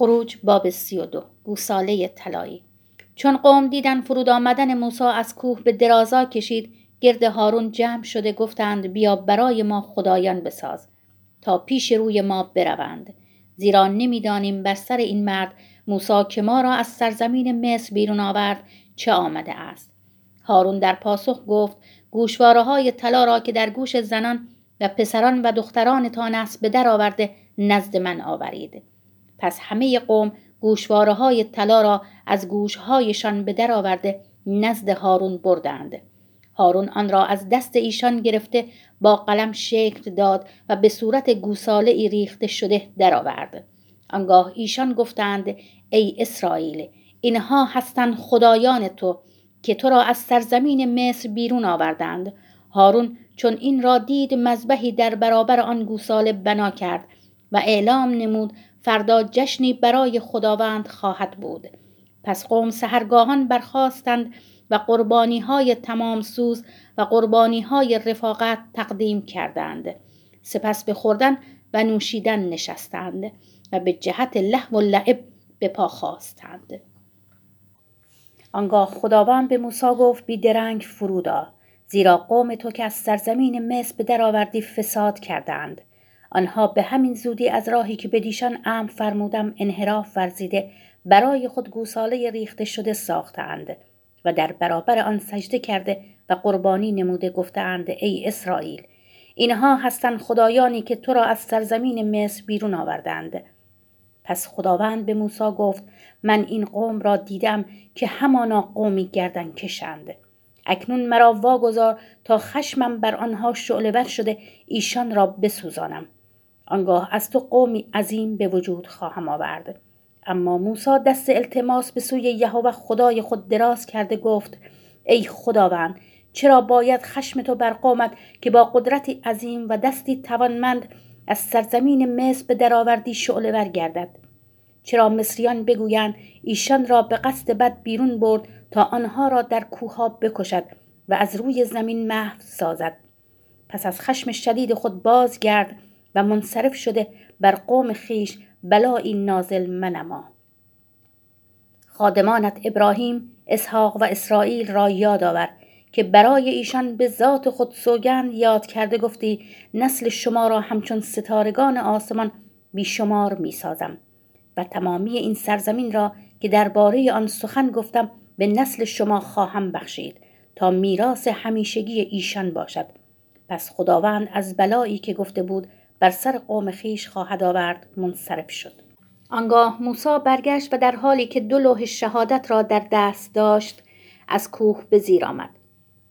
خروج باب سی و دو. گوساله طلایی. چون قوم دیدن فرود آمدن موسی از کوه به درازا کشید گرد هارون جمع شده گفتند بیا برای ما خدایان بساز تا پیش روی ما بروند. زیرا نمی‌دانیم بر سر این مرد موسی که ما را از سرزمین مصر بیرون آورد چه آمده است. هارون در پاسخ گفت گوشواره های طلا را که در گوش زنان و پسران و دختران تان است به در آورده نزد من آورید. پس همه قوم گوشواره های طلا را از گوشهایشان به در آورده نزد هارون بردند. هارون آن را از دست ایشان گرفته با قلم شکل داد و به صورت گوساله ای ریخته شده درآورد آنگاه ایشان گفتند ای اسرائیل اینها هستند خدایان تو که تو را از سرزمین مصر بیرون آوردند. هارون چون این را دید مذبحی در برابر آن گوساله بنا کرد و اعلام نمود فردا جشنی برای خداوند خواهد بود. پس قوم سهرگاهان برخواستند و قربانی های تمام سوز و قربانی های رفاقت تقدیم کردند. سپس به خوردن و نوشیدن نشستند و به جهت لحو و لعب به پا خواستند. آنگاه خداوند به موسی گفت بیدرنگ فرودا زیرا قوم تو که از سرزمین مصر به درآوردی فساد کردند. آنها به همین زودی از راهی که بدیشان ام فرمودم انحراف ورزیده برای خود گوساله ریخته شده ساختند و در برابر آن سجده کرده و قربانی نموده گفتند ای اسرائیل! اینها هستند خدایانی که تو را از سرزمین مصر بیرون آوردند پس خداوند به موسی گفت من این قوم را دیدم که همانا قومی گردن کشند. اکنون مرا واگذار تا خشمم بر آنها شعله شده ایشان را بسوزانم. آنگاه از تو قومی عظیم به وجود خواهم آورد. اما موسی دست التماس به سوی یهوه خدای خود دراز کرده گفت ای خداوند چرا باید خشم تو بر قومت که با قدرتی عظیم و دستی توانمند از سرزمین مصر به درآوردی شعله ور گردد چرا مصریان بگویند ایشان را به قصد بد بیرون برد تا آنها را در کوها بکشد و از روی زمین محو سازد؟ پس از خشم شدید خود بازگرد و منصرف شده بر قوم خیش بلایی نازل منما. خادمانت ابراهیم اسحاق و اسرائیل را یاد آور که برای ایشان به ذات خود سوگند یاد کرده گفتی نسل شما را همچون ستارگان آسمان بیشمار می سازم و تمامی این سرزمین را که درباره آن سخن گفتم به نسل شما خواهم بخشید تا میراث همیشگی ایشان باشد. پس خداوند از بلایی که گفته بود بر سر قوم خیش خواهد آورد منصرف شد. آنگاه موسی برگشت و در حالی که دو لوح شهادت را در دست داشت از کوه به زیر آمد.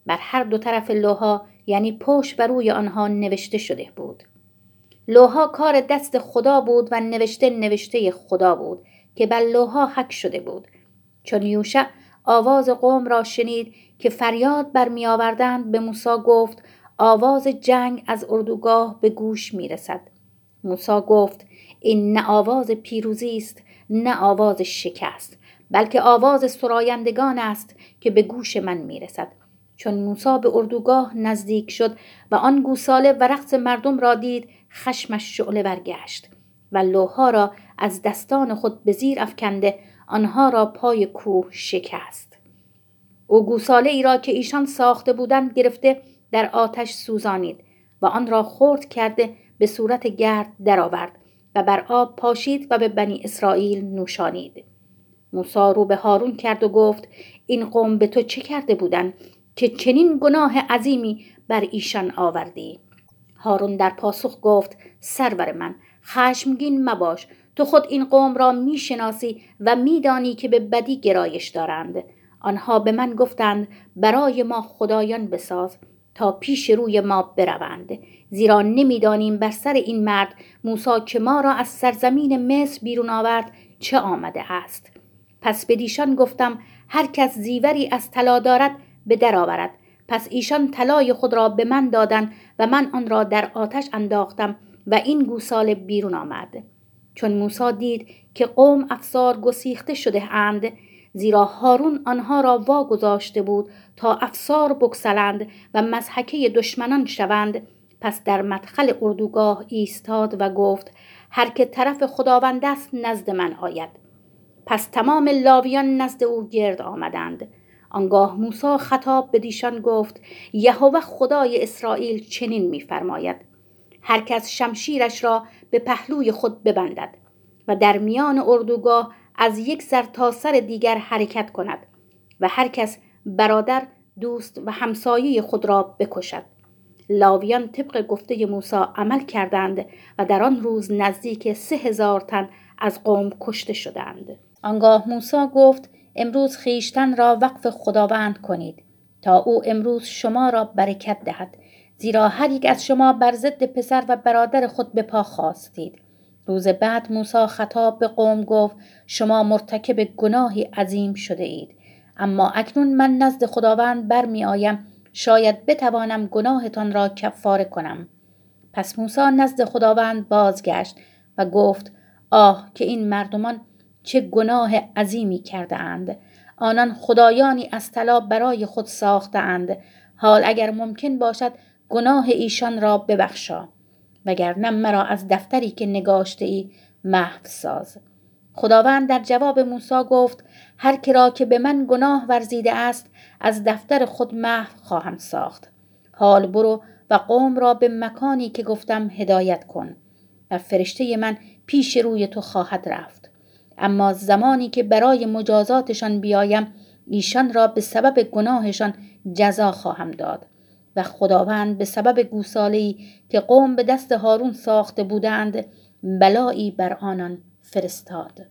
بر هر دو طرف لوها یعنی پشت بر روی آنها نوشته شده بود. لوها کار دست خدا بود و نوشته نوشته خدا بود که بر لوها حک شده بود. چون یوشع آواز قوم را شنید که فریاد برمیآوردند به موسی گفت آواز جنگ از اردوگاه به گوش می رسد. موسا گفت این نه آواز پیروزی است نه آواز شکست بلکه آواز سرایندگان است که به گوش من می رسد. چون موسا به اردوگاه نزدیک شد و آن گوساله و رقص مردم را دید خشمش شعله برگشت و لوها را از دستان خود به زیر افکنده آنها را پای کوه شکست او گوساله ای را که ایشان ساخته بودند گرفته در آتش سوزانید و آن را خرد کرده به صورت گرد درآورد و بر آب پاشید و به بنی اسرائیل نوشانید. موسی رو به هارون کرد و گفت این قوم به تو چه کرده بودند که چنین گناه عظیمی بر ایشان آوردی؟ هارون در پاسخ گفت سرور من خشمگین مباش تو خود این قوم را می‌شناسی و میدانی که به بدی گرایش دارند. آنها به من گفتند برای ما خدایان بساز تا پیش روی ما بروند. زیرا نمی‌دانیم بر سر این مرد موسی که ما را از سرزمین مصر بیرون آورد چه آمده است. پس به دیشان گفتم هر کس زیوری از طلا دارد به در آورد. پس ایشان طلای خود را به من دادند و من آن را در آتش انداختم و این گوساله بیرون آمد. چون موسی دید که قوم افسار گسیخته شده اند زیرا هارون آنها را واگذاشته بود تا افسار بکسلند و مزحکه دشمنان شوند. پس در مدخل اردوگاه ایستاد و گفت هر که طرف خداوند است نزد من آید. پس تمام لاویان نزد او گرد آمدند. آنگاه موسی خطاب به دیشان گفت یهوه خدای اسرائیل چنین میفرماید. هر کس شمشیرش را به پهلوی خود ببندد و در میان اردوگاه از یک سر تا سر دیگر حرکت کند و هر کس برادر دوست و همسایه خود را بکشد. لاویان طبق گفته موسی عمل کردند و در آن روز نزدیک سه هزار تن از قوم کشته شدند. آنگاه موسی گفت امروز خیشتن را وقف خداوند کنید تا او امروز شما را برکت دهد زیرا هر یک از شما بر ضد پسر و برادر خود به پا خواستید روز بعد موسی خطاب به قوم گفت شما مرتکب گناهی عظیم شده اید. اما اکنون من نزد خداوند برمی آیم شاید بتوانم گناهتان را کفاره کنم. پس موسی نزد خداوند بازگشت و گفت آه که این مردمان چه گناه عظیمی کرده اند آنان خدایانی از طلا برای خود ساخته اند حال اگر ممکن باشد گناه ایشان را ببخشا. وگرنه مرا از دفتری که نگاشته ای محو ساز. خداوند در جواب موسی گفت هر کرا که به من گناه ورزیده است از دفتر خود محو خواهم ساخت. حال برو و قوم را به مکانی که گفتم هدایت کن و فرشته من پیش روی تو خواهد رفت. اما زمانی که برای مجازاتشان بیایم ایشان را به سبب گناهشان جزا خواهم داد. و خداوند به سبب گوساله‌ای که قوم به دست هارون ساخته بودند بلایی بر آنان فرستاد.